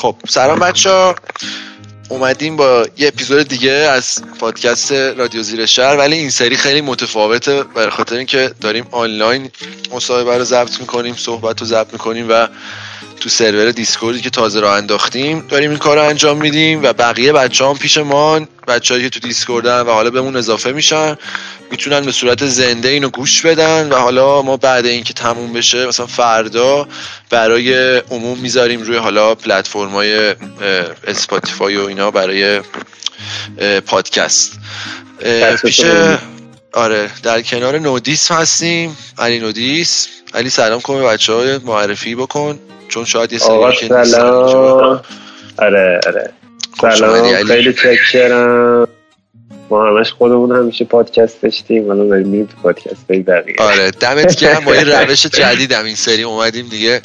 خب سلام بچه اومدیم با یه اپیزود دیگه از پادکست رادیو زیر شهر ولی این سری خیلی متفاوته برای خاطر اینکه داریم آنلاین مصاحبه رو ضبط می‌کنیم صحبت رو ضبط می‌کنیم و تو سرور دیسکوردی که تازه راه انداختیم داریم این کار رو انجام میدیم و بقیه بچه هم پیش ما بچه که تو دیسکوردن و حالا بهمون اضافه میشن می‌تونن به صورت زنده اینو گوش بدن و حالا ما بعد اینکه تموم بشه مثلا فردا برای عموم می‌ذاریم روی حالا پلتفرم های اسپاتیفای و اینا برای پادکست. پیش آره در کنار نودیس هستیم. علی نودیس. علی سلام کن به بچه های معرفی بکن چون شاید یه سری که سلام. آره آره. سلام. خیلی چکرم. ما همش خودمون همیشه پادکست داشتیم. حالا داریم میریم تو پادکست های بقیه. آره دمت گرم. با این روش جدیدم این سری اومدیم دیگه.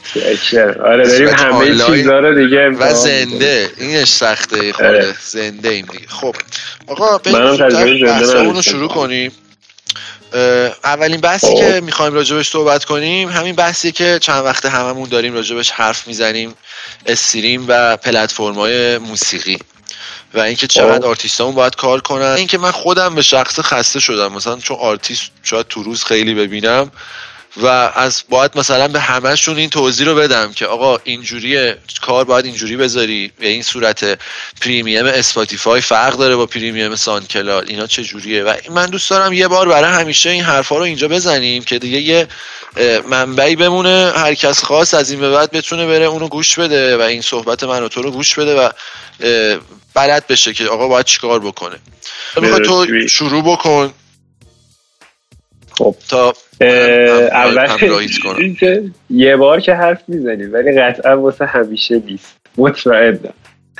آره داریم همه چیزا رو دیگه و زنده. اینش سخته خود آره. زنده ایم دیگه. خب. آقا بریم شروع کنیم. اولین بحثی خب. که می‌خوایم راجبش صحبت کنیم همین بحثی که چند وقت هممون داریم راجبش حرف می‌زنیم stream و پلتفرم های موسیقی و اینکه چقدر خب. آرتیستامون باید کار کنن اینکه من خودم به شخص خسته شدم مثلا چون آرتیست شاید تو روز خیلی ببینم و از باید مثلا به همهشون این توضیح رو بدم که آقا اینجوری کار باید اینجوری بذاری به این صورت premium اسپاتیفای فرق داره با premium ساندکلاد اینا چه جوریه و من دوست دارم یه بار برای همیشه این حرفا رو اینجا بزنیم که دیگه یه منبعی بمونه هر کس خواست از این به بعد بتونه بره اونو گوش بده و این صحبت من و تو رو گوش بده و بلد بشه که آقا باید چیکار بکنه. می‌خوای تو شروع بکن. خب. تا اول یه بار که حرف می‌زنیم ولی قطعا واسه همیشه نیست. مطمئنم.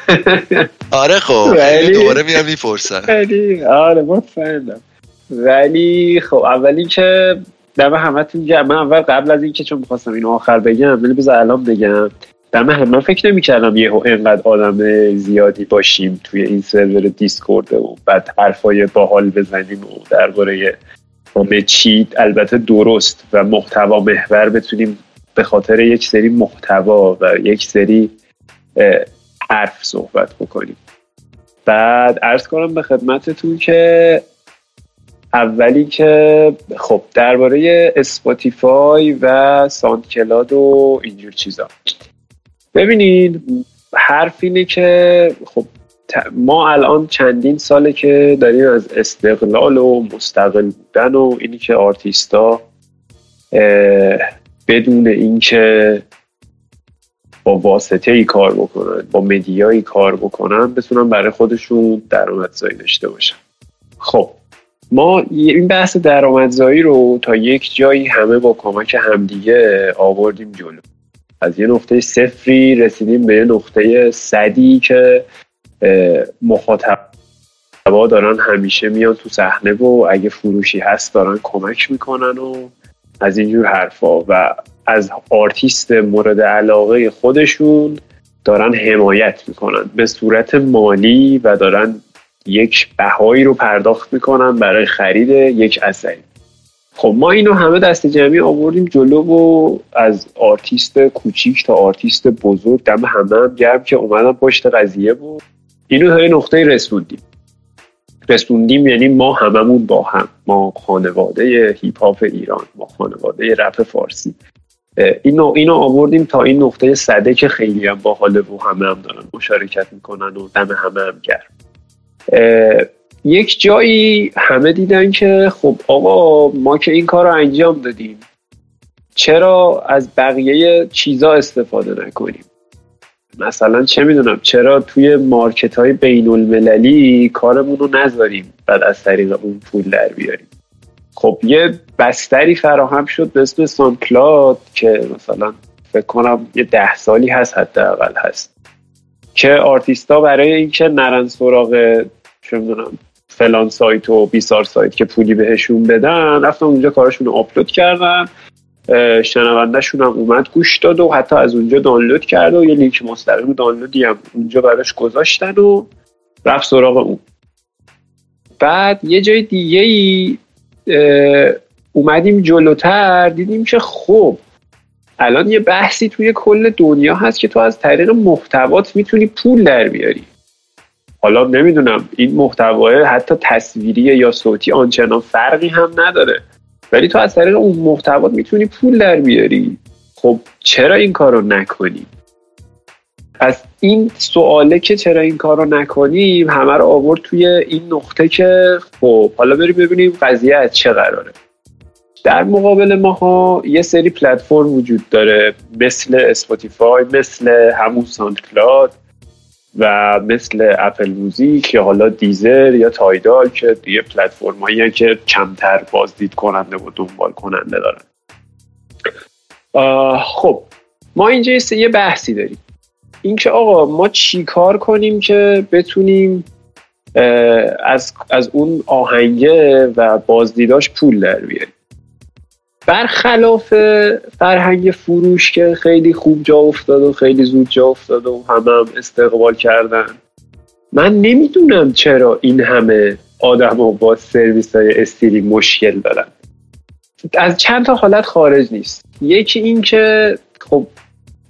آره خب دوباره میام می‌پرسن آره مطمئنم. ولی خب اولی که دم همتون من اول قبل از اینکه چون می‌خواستم اینو آخر بگم ولی بذار الان بگم. دم همه فکر نمی‌کردم یه اینقدر آدم زیادی باشیم توی این سرور دیسکورد و بعد حرفای باحال بزنیم و درباره همه چی البته درست و محتوا محور بتونیم به خاطر یک سری محتوا و یک سری حرف صحبت بکنیم. بعد عرض کنم به خدمتتون که اولی که خب درباره اسپاتیفای و ساند کلاد و اینجور چیزا. ببینید حرف اینه که خب ما الان چندین ساله که داریم از استقلال و مستقل بودن و اینی که آرتیستا بدون اینکه با واسطه ای کار بکنن با مدیایی کار بکنن بتونن برای خودشون درآمدزایی داشته باشن. خب ما این بحث درآمدزایی رو تا یک جایی همه با کمک همدیگه آوردیم جلو. از یه نقطه صفری رسیدیم به یه نقطه صدی که مخاطبا دارن همیشه میان تو صحنه و اگه فروشی هست دارن کمک می‌کنن و از اینجور حرفا. و از آرتیست مورد علاقه خودشون دارن حمایت می‌کنن. به صورت مالی و دارن یک بهایی رو پرداخت می‌کنن برای خرید یک اثری. خب ما اینو همه دست جمعی آوردیم جلو و از آرتیست کوچیک تا آرتیست بزرگ دم همه هم گرم که اومدن پشت قضیه بود. اینو تا نقطه رسوندیم. رسوندیم یعنی ما هممون با هم ما خانواده hip hop ایران ما خانواده rap فارسی. اینو اینو آوردیم تا این نقطه صده که خیلی هم باحاله و همه هم دارن مشارکت می‌کنن و دم همه هم گرم. یک جایی همه دیدن که خب آقا ما که این کار رو انجام دادیم. چرا از بقیه چیزا استفاده نکنیم؟ مثلا چه می‌دونم چرا توی مارکت های بین المللی کارمون رو نذاریم بعد از طریق اون پول در بیاریم؟ خب یه بستری فراهم شد به اسم سانکلاد که مثلا فکر کنم یه ده سالی هست حداقل هست که آرتیستا برای اینکه نرن سراغ چه می‌دونم فلان سایت و بیسار سایت که پولی بهشون بدن رفتن اونجا کارشون رو آپلود کردن. شنوندهشون هم اومد گوش داد و حتی از اونجا دانلود کرد و یه لینک مستقیم دانلودی هم اونجا براش گذاشتن و رفت سراغ اون. بعد یه جای دیگه ای اومدیم جلوتر دیدیم که خب الان یه بحثی توی کل دنیا هست که تو از طریق محتوات می‌تونی پول در بیاری. حالا نمی‌دونم این محتوای حتی تصویری یا صوتی آنچنان فرقی هم نداره. ولی تو از طریق اون محتوات می‌تونی پول در بیاری. خب چرا این کارو نکنی؟ پس این سواله که چرا این کار رو نکنیم همه رو آورد توی این نقطه که خب حالا بریم ببینیم قضیه از چه قراره. در مقابل ماها یه سری پلتفرم وجود داره مثل اسپاتیفای مثل همون ساند و مثل اپل موزیک یا حالا دیزر یا تایدال که دیگه پلتفرم هایی که کمتر بازدید کننده و دنبال کننده دارن. خب ما اینجا یه بحثی داریم. اینکه آقا ما چی کار کنیم که بتونیم از, از اون آهنگه و بازدیداش پول در بیاریم؟ برخلاف فرهنگ فروش که خیلی خوب جا افتاد و خیلی زود جا افتاد و همه هم استقبال کردن. من نمی‌دونم چرا این همه آدم با سرویس های استیلی مشکل دارن. از چند تا حالت خارج نیست. یکی این که خب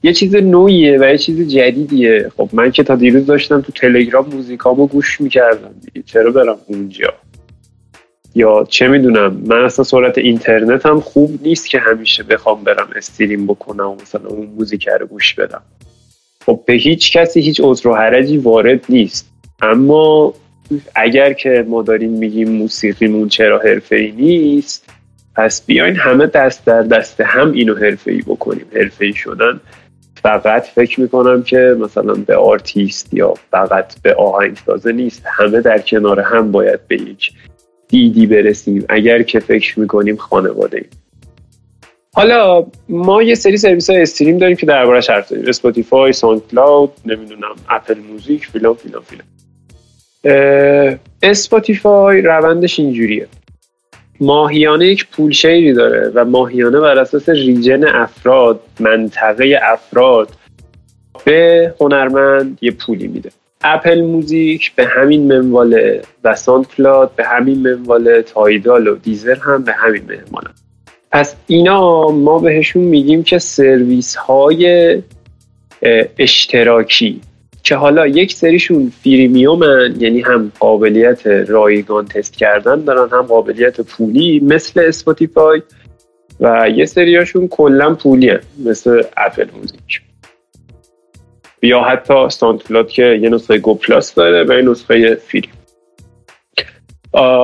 یه چیز نوعیه و یه چیز جدیدیه. خب من که تا دیروز داشتم تو تلگرام موزیکامو گوش می‌کردم. چرا برم اونجا؟ یا چه می‌دونم من اصلا سرعت اینترنت هم خوب نیست که همیشه بخوام برم stream بکنم و مثلا اون موزیک رو گوش بدم. خب به هیچ کسی هیچ عذر و حرجی وارد نیست. اما اگر که ما داریم میگیم موسیقیمون چرا حرفه ای نیست پس بیاین همه دست در دست هم اینو حرفه ای بکنیم. حرفه ای شدن فقط فکر می‌کنم که مثلا به آرتیست یا فقط به آهنگسازه نیست. همه در کنار هم باید به یک دیدی برسیم. اگر که فکر می‌کنیم خانواده ایم. حالا ما یه سری سرویس های stream داریم که دربارش حرف داریم. اسپاتیفای ساوند کلاود نمی‌دونم اپل موزیک فیلان فیلان فیلان اسپاتیفای روندش اینجوریه. ماهیانه یک پول شارژی داره و ماهیانه بر اساس region افراد منطقه افراد به هنرمند یه پولی میده. اپل موزیک به همین منواله و ساند کلاد به همین منواله تایدال و دیزر هم به همین منواله پس اینا ما بهشون میگیم که سرویس های اشتراکی که حالا یک سریشون freemium ان یعنی هم قابلیت رایگان تست کردن دارن هم قابلیت پولی مثل اسپاتیفای و یه سریاشون کلا پولین. مثل اپل موزیک یا حتی ساندکلاد که یه نسخه Go Plus داره و یه نسخه free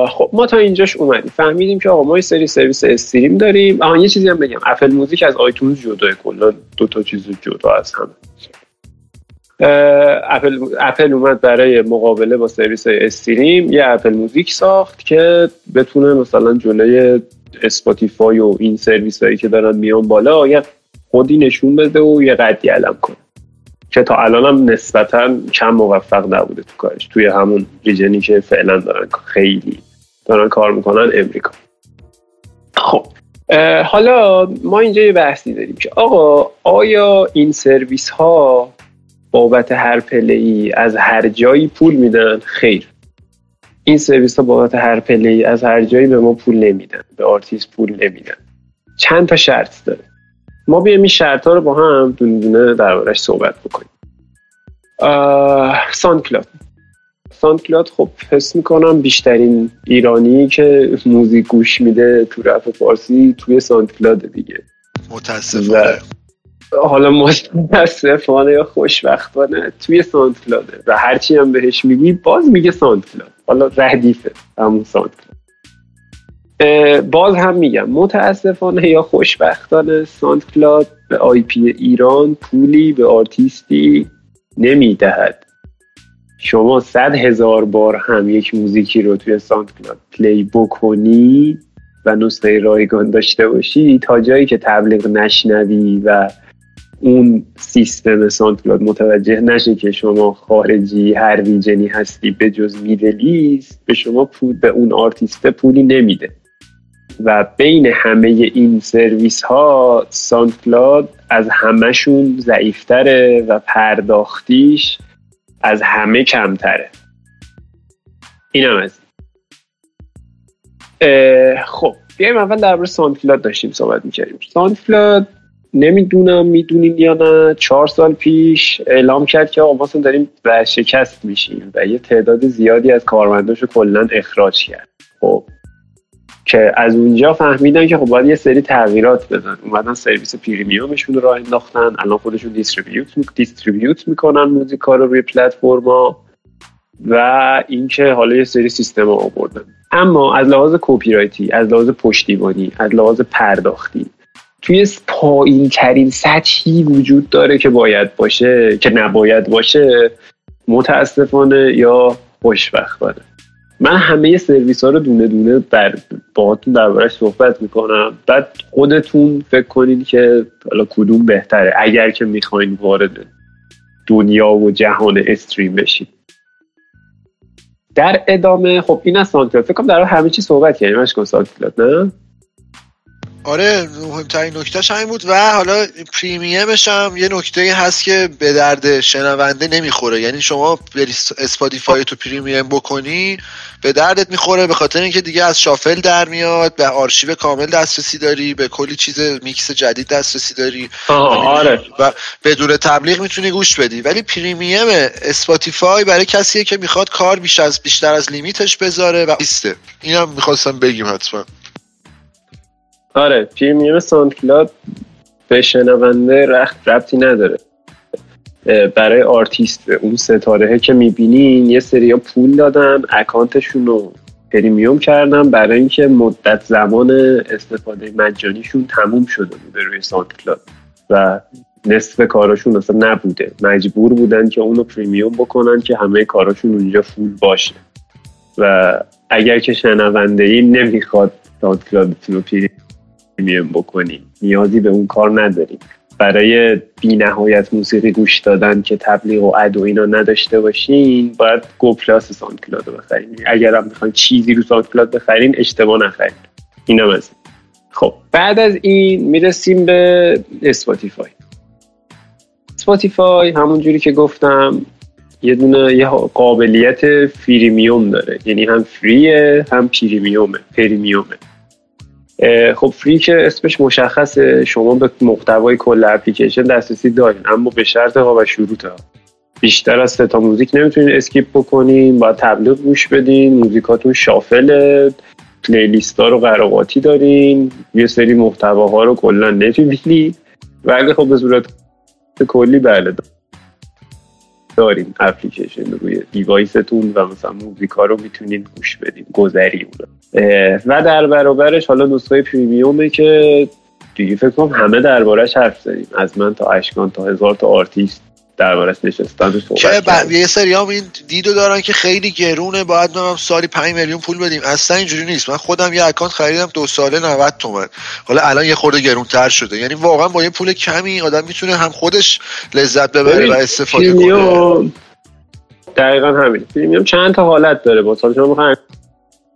خب ما تا اینجاش اومدیم. فهمیدیم که آقا ما یه سری سرویس stream داریم. آها یه چیزی هم بگم. اپل موزیک از آیتونز جداست کلا دو تا چیز جدا از همه. اپل, اپل اومد برای مقابله با سرویس stream. یه اپل موزیک ساخت که بتونه مثلا جلوی اسپاتیفای و این سرویس هایی که دارن میان بالا یه خودی نشون بده و یه قدی علم کنه. که تا الان هم نسبتا کم موفق نبوده تو کارش. توی همون region ی که فعلا دارن خیلی دارن کار می‌کنن امریکا. خب حالا ما اینجا یه بحثی داریم که آقا آیا این سرویس ها بابت هر play ای از هر جایی پول میدن؟ خیر. این سرویس ها بابت هر play ای از هر جایی به ما پول نمیدن به آرتیست پول نمیدن. چند تا شرط داره. ما بیایم این شرط ها رو با هم دونه دونه دربارش صحبت بکنیم. SoundCloud SoundCloud خب حس می‌کنم بیشترین ایرانی که موزیک گوش میده تو رپ فارسی توی SoundCloud دیگه. متاسفانه. حالا متاسفانه یا خوشبختانه توی SoundCloud ه و هرچی هم بهش میگی باز میگه SoundCloud حالا ردیفه همون SoundCloud باز هم میگم متاسفانه یا خوشبختانه SoundCloud به IP ایران پولی به آرتیستی نمی‌دهد. شما صد هزار بار هم یک موزیکی رو توی Sound play بکنی و نسخه رایگان داشته باشی تا جایی که تبلیغ نشنوی و اون سیستم SoundCloud متوجه نشه که شما خارجی هر region ی هستی به جز Middle East به شما پول به اون آرتیست پولی نمیده. و بین همه این سرویس ها SoundCloud از همهشون ضعیفتره و پرداختیش از همه کمتره. این. هم از خب بیایم اول درباره SoundCloud داشتیم صحبت می‌کردیم. SoundCloud نمی‌دونم می‌دونین یا نه. چهار سال پیش اعلام کرد که آقا ما داریم ورشکست میشیم و یه تعداد زیادی از کارمنداشو کلا اخراج کرد. خب که از اونجا فهمیدن که خب باید یه سری تغییرات بدن. اومدن سرویس پریمیومشون رو راه انداختن. الان خودشون دیستریبیوت دیستریبیوت می‌کنن موزیکا رو روی پلتفرما و اینکه حالا یه سری سیستم آوردن. اما از لحاظ کپی از لحاظ پشتیبانی از لحاظ پرداختی توی پایین ترین سطحی وجود داره که باید باشه که نباید باشه متاسفانه یا خوشبختانه. من همه سرویس ها رو دونه دونه در باهاتون دربارش صحبت می‌کنم. بعد خودتون فکر کنید که حالا کدوم بهتره اگر که می‌خواین وارد دنیا و جهان استریم بشید در ادامه خب این از سانتیلات فکر کنم در همه چی صحبت کردیم. مشکل سانتیلات نه؟ آره مهمترین نکتهش همین بود و حالا premium ش هم یه نکته هست که به درد شنونده نمی‌خوره. یعنی شما بری Spotify تو premium بکنی به دردت می‌خوره به خاطر اینکه دیگه از shuffle در میاد به آرشیو کامل دسترسی داری به کلی چیز میکس جدید دسترسی داری. آره. و بدون تبلیغ می‌تونی گوش بدی. ولی premium Spotify برای کسیه که می‌خواد کار بیش از بیشتر از limit ش بذاره و اینم می‌خواستم بگیم حتما. آره premium SoundCloud به شنونده رخت ربطی نداره. برای آرتیست اون ستاره که می‌بینین یه سری پول دادن account شون رو premium کردن برای اینکه مدت زمان استفاده مجانیشون تموم شده بوده روی SoundCloud و نصف کاراشون اصلا نبوده. مجبور بودن که اونو premium بکنن که همه کاراشون اونجا full باشه. و اگر که شنونده ای نمی‌خواد Sound رو بکنیم. نیازی به اون کار نداریم. برای بی نهایت موسیقی گوش دادن که تبلیغ و ad و اینا نداشته باشین باید Go Plus SoundCloud رو بخرین. اگر هم می‌خواین چیزی رو SoundCloud بخرین اشتباه نخرین. اینا از خب بعد از این می‌رسیم به Spotify. Spotify همون جوری که گفتم یه دونه یه قابلیت freemium داره. یعنی هم free ه هم premium ه premium ه. خب free که اسمش مشخصه شما به محتوای کل اپلیکیشن دسترسی دارین اما به شرط ها و شروط ها. بیشتر از سه تا موزیک نمی‌تونین skip بکنین باید تبلیغ گوش بدین موزیکاتون shuffle playlist ها رو قر و قاطی دارین یه سری محتواها رو کلا نمی‌بینید ولی خب به صورت کلی بله. داریم اپلیکیشن روی device تون و مثلا موزیکا رو می‌تونین گوش بدین گذری و در برابرش حالا نسخه premium ه که دیگه فکر کنم همه دربارش حرف زدیم. از من تا اشکان تا هزار تا آرتیست. دربارش نشستن که. یه سری هم این دیدو دارن که خیلی گرونه باید هم سالی 5 میلیون پول بدیم. اصلا اینجوری نیست. من خودم یه account خریدم دو ساله 90 تومن. حالا الان یه خورده گرونتر شده. یعنی واقعا با یه پول کمی آدم می‌تونه هم خودش لذت ببره و استفاده کنه. دقیقا همین. premium چند تا حالت داره؟ با شما می‌خواین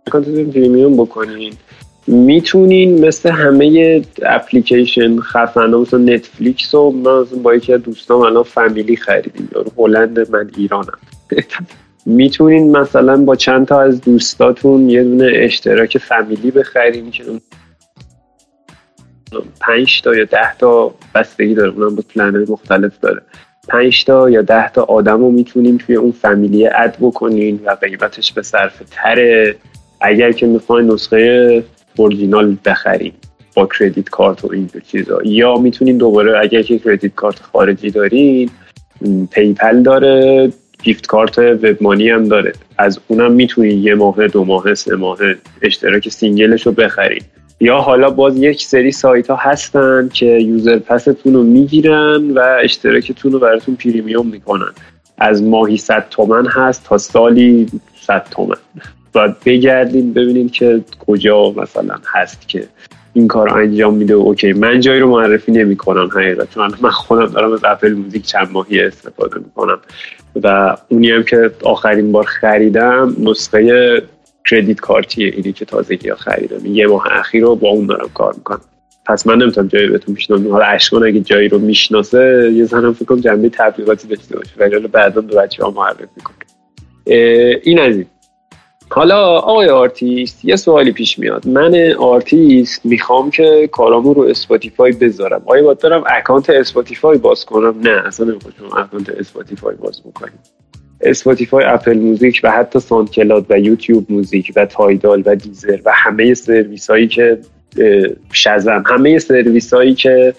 account premium بکنین. می‌تونین مثل همه اپلیکیشن خفنه مثل Netflix و من با یکی از دوستان الان فامیلی خریدیم. یارو هلند من ایرانم. می‌تونین مثلا با چند تا از دوستاتون یه دونه اشتراک فامیلی بخرین که پنج تا یا ده تا بستگی داره اونم با پلنر مختلف داره. پنج تا یا ده تا آدم رو می‌تونین توی اون فامیلی add بکنین و قیمتش به صرفه تره. اگر که می‌خواین نسخه اورجینال بخرید با credit card و اینجور چیزا. یا می‌تونین دوباره اگر که credit card خارجی دارین PayPal داره gift card WebMoney هم داره. از اونم می‌تونید یه ماه دو ماه سه ماه اشتراک single ش رو بخرید یا حالا باز یک سری سایت ها هستن که user pass تون رو می‌گیرن و اشتراکتون رو براتون premium می‌کنن. از ماهی 100 تومن هست تا سالی 100 تومن. باید بگردین ببینین که کجا مثلا هست که این کار انجام میده و OK. من جایی رو معرفی نمی کنم حقیقت چون من خودم دارم از Apple Music چند ماهی استفاده می‌کنم و اونی هم که آخرین بار خریدم نسخه credit card یه اینی که تازگی ها خریدم. یه ماه اخیر رو با اون دارم کار می‌کنم. پس من نمی‌تونم جایی بهتون پیشنهاد حالا اشکان اگه جایی رو می‌شناسه یه زنم فکر کنم جنبه تبلیغاتی داشته باشه. ولی بعدا به بچه ها معرفی کنم. این از حالا آقای آرتیست یه سوالی پیش میاد. من آرتیست می‌خوام که کارامو رو Spotify بذارم. آیا باید برم account Spotify باز کنم؟ نه اصلا نمی‌خوام account Spotify باز بکنیم Spotify Apple Music و حتی SoundCloud و YouTube Music و Tidal و Deezer و همه سرویس هایی که Shazam همه سرویس هایی که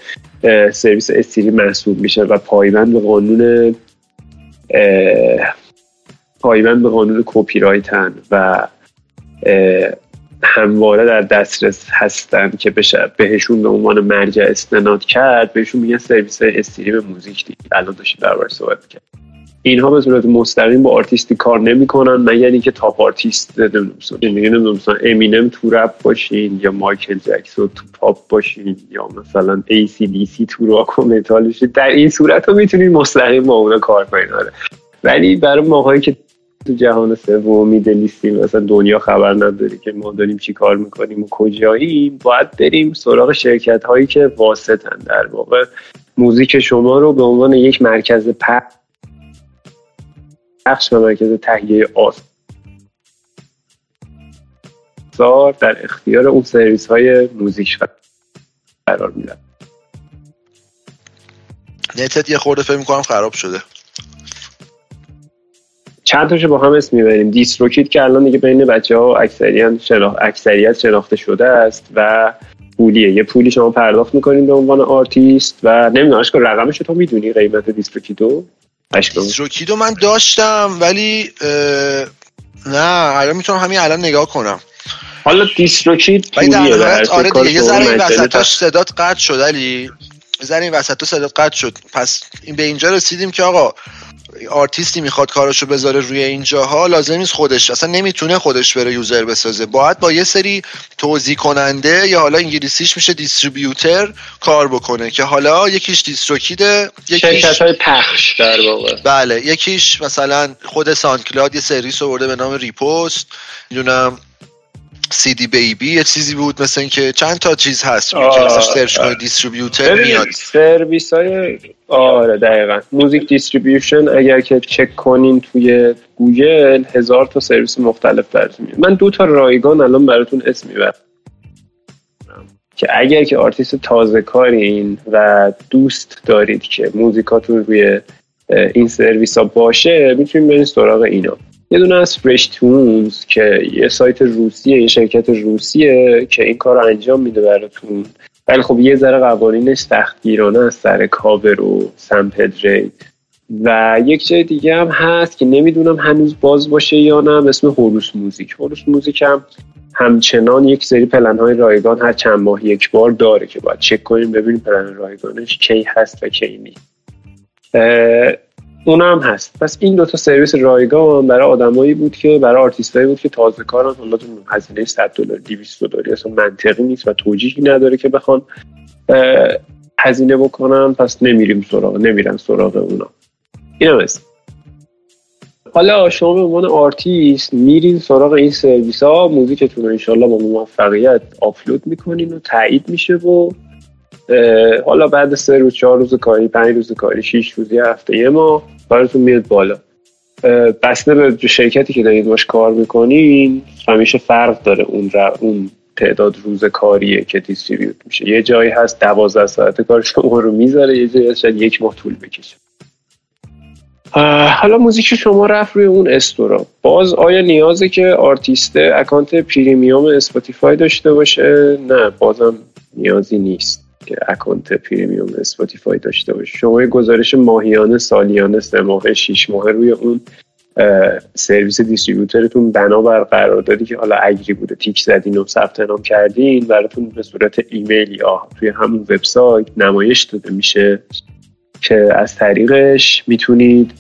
سرویس stream محسوب میشه و پایبند به قانون پایبند به قانون کپی رایتن و همواره در دسترس هستن که بشه بهشون به عنوان مرجع استناد کرد بهشون میگن سرویس stream موزیک دیگه. الان داشتیم درباره صحبت کرد اینها به صورت مستقیم با آرتیستی کار نمی‌کنن مگر اینکه top artist نمی‌دونم امینم تو رپ باشین یا مایکل جکسون تو پاپ باشین یا مثلا ای سی دی سی تو راک و متال در این صورت رو می‌تونید مستقیم با اونا کار کنین. آره. ولی برای ماهایی که تو جهان سوم Middle East یم مثلا دنیا خبر نداری که ما داریم چی کار می‌کنیم و کجاییم باید بریم سراغ شرکت هایی که واسطن در واقع. موزیک شما رو به عنوان یک مرکز پخش و مرکز تهیه آثار در اختیار اون سرویس های موزیک قرار میدن نتت یه خورده فکر می‌کنم خراب شده. چند تاشو با هم اسم می‌بریم؟ DistroKid که الان دیگه بین بچه ها اکثریت, شناخ... اکثریت شناخته شده است و پولیه. یه پولی شما پرداخت می‌کنین به عنوان آرتیست و نمی‌دونم که رقمش تو می‌دونی قیمت DistroKid و DistroKid و من داشتم ولی نه الان می‌تونم همین الان نگاه کنم. حالا DistroKid پولیه آره دیگه یه ذره این وسطاش صدات قطع شد علی. ذره این وسط صدات قطع شد. پس این به اینجا رسیدیم که آقا آرتیستی می‌خواد کاراشو بذاره روی این جاها لازم نیست خودش اصلا نمی‌تونه خودش بره user بسازه. باید با یه سری توزیع کننده یا حالا انگلیسیش میشه distributor کار بکنه که حالا یکیش DistroKid ه یکیش های پخش در واقع. بله یکیش مثلا خود SoundCloud یه سرویس آورده به نام Repost می‌دونم. CD Baby یه چیزی بود مثل اینکه چند تا چیز هست که مثلا search کنی distributor میاد. سرویس های آره دقیقا. music distribution اگر که چک کنین توی گوگل هزار تا سرویس مختلف براتون میاد. من دو تا رایگان الان براتون اسم می‌برم. که اگر که آرتیست تازه کارین و دوست دارید که موزیکاتون روی این سرویس ها باشه می‌تونید برین سراغ اینا. یه دونه از FreshTunes که یه سایت روسیه یه شرکت روسیه که این کار رو انجام میده براتون. ولی خب یه ذره قوانینش سختگیرانه از سر کاور و sample rate و یک جای دیگه هم هست که نمی‌دونم هنوز باز باشه یا نه اسم Horus Music. Horus Music هم همچنان یک سری پلن های رایگان هر چند ماه یک بار داره که باید چک کنیم ببینیم پلن رایگانش کی هست و کی نیست. اونم هست. پس این دوتا سرویس رایگان برای آدمایی بود که برای آرتیستایی بود که تازه کارن. حالا هزینه 100 دلار 200 دلاری اصلا منطقی نیست و توجیهی نداره که بخوان هزینه بکنن. پس نمیریم سراغ نمیرن سراغ اونا. این هم هست. حالا شما به عنوان آرتیست میرین سراغ این سرویس ها موزیکتون رو انشالله با موفقیت آپلود می‌کنین و تایید میشه و حالا بعد سه روز چهار روز کاری پنج روز کاری شیش روزی هفته یه ماه براتون میاد بالا. بسته به شرکتی که دارید باش کار می‌کنین همیشه فرق داره اون اون تعداد روز کاریه که distribute میشه. یه جایی هست دوازده ساعت کار شما رو می‌ذاره یه جایی هست شاید یک ماه طول بکشه. حالا موزیک شما رفت روی اون store ا. باز آیا نیازه که آرتیست account premium Spotify داشته باشه؟ نه بازم نیازی نیست. که account premium Spotify داشته باشه. شما گزارش ماهیانه سالیانه سه ماه شیش ماه روی اون سرویس distributor تون بنابر قراردادی که حالا اگری بوده تیک زدین و ثبت نام کردین براتون به صورت ایمیل یا توی همون وبسایت نمایش داده میشه که از طریقش می‌تونید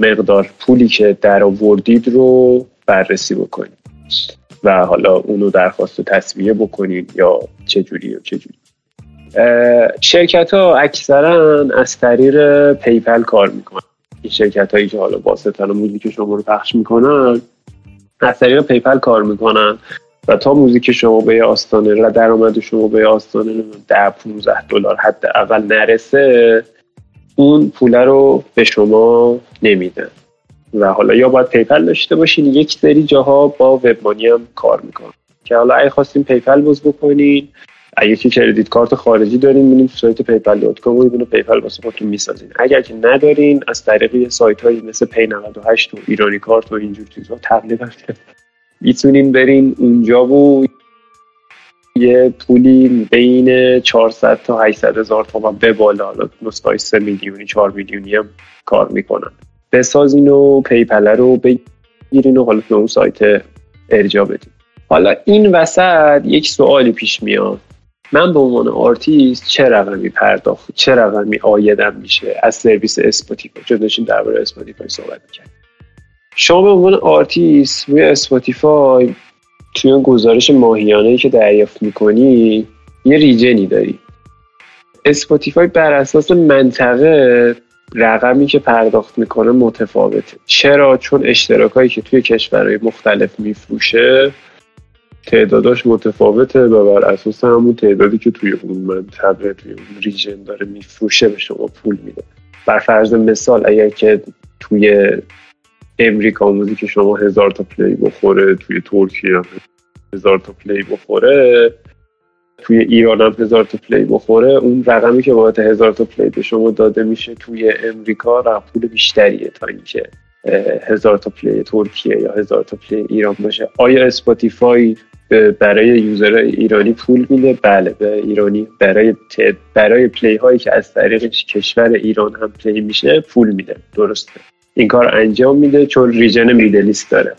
مقدار پولی که در آوردید رو بررسی بکنید. و حالا اونو درخواست تسویه بکنید یا چجوری و چجوری. شرکت ها اکثرا از طریق PayPal کار می‌کنن. این شرکت هایی که حالا واسطه موزیک شما رو پخش می‌کنن از طریق PayPal کار می‌کنن و تا موزیک شما به آستانه و درآمد شما به آستانه ده 15 دلار حد اول نرسه اون پوله رو به شما نمیدن. و حالا یا باید PayPal داشته باشین یک سری جاها با WebMoney هم کار می‌کنن. که حالا اگه خواستیم PayPal باز بکنین اگه که credit card خارجی دارین میرین سایت PayPal dot com و PayPal واسه خودتون می‌سازین. اگر که ندارین از طریق سایت هایی مثل Pay 98 و ایرانی کارت و اینجور چیزها تقریبا می‌تونین برین اونجا و یه پولی بین 400 تا 800 هزار تومان به بالا حالا نسخه 3 میلیونی 4 میلیونی هم کار می‌کنن. بسازین و PayPal رو بگیرین و حالا به اون سایت ارجاع بدین. حالا این وسط یک سوالی پیش میاد. من به عنوان آرتیست چه رقمی پرداخت؟ چه رقمی عایدم میشه؟ از سرویس Spotify چون داشتیم درباره Spotify صحبت می‌کنیم شما به عنوان آرتیست روی Spotify توی اون گزارش ماهیانه که دریافت می‌کنی یه ریجنی داری. اسپاتیفای بر اساس منطقه رقمی که پرداخت می‌کنه متفاوته. چرا؟ چون اشتراکایی که توی کشورهای مختلف میفروشه تعداداش متفاوته و بر اساس همون تعدادی که توی اون منطقه توی اون ریژن داره میفروشه به شما پول میده. بر فرض مثال اگر که توی امریکا موزیک شما هزار تا play بخوره توی ترکیه هزار تا play بخوره توی ایران هم هزار تا play بخوره اون رقمی که باید هزار تا play به شما داده میشه توی امریکا رقم پول بیشتریه تا اینکه هزار تا play ترکیه یا هزار تا play ایران باشه. آیا اسپاتیفای برای user ایرانی پول میده؟ بله به ایرانی برای برای play هایی که از طریق کشور ایران هم play میشه پول میده. درسته. این کار انجام میده چون region Middle East داره.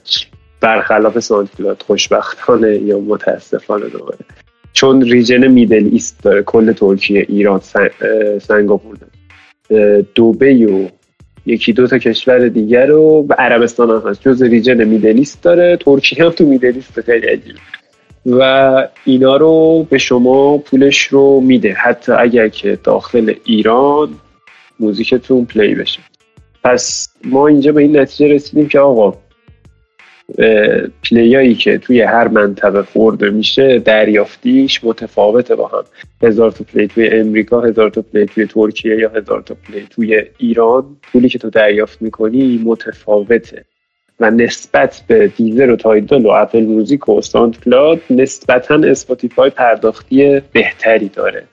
برخلاف ساندکلاد خوشبختانه یا متاسفانه دوباره. چون region Middle East داره. کل ترکیه ایران سنگاپور دوبی و یکی دو تا کشور دیگر رو و عربستان هم هست. جز region Middle East داره ترکیه هم تو Middle East خیلی عجیبه و اینا رو به شما پولش رو میده. حتی اگر که داخل ایران موزیکتون play بشه. پس ما اینجا به این نتیجه رسیدیم که آقا play ایی که توی هر منطقه خورده میشه دریافتیش متفاوته با هم. هزار تا play توی امریکا هزار تا play توی ترکیه یا هزار تا play توی ایران. پولی که تو دریافت می‌کنی متفاوته. و نسبت به دیزر و تایدل و اپل موزیک و ساند کلاد نسبتا اسپاتیفای پرداختی بهتری داره.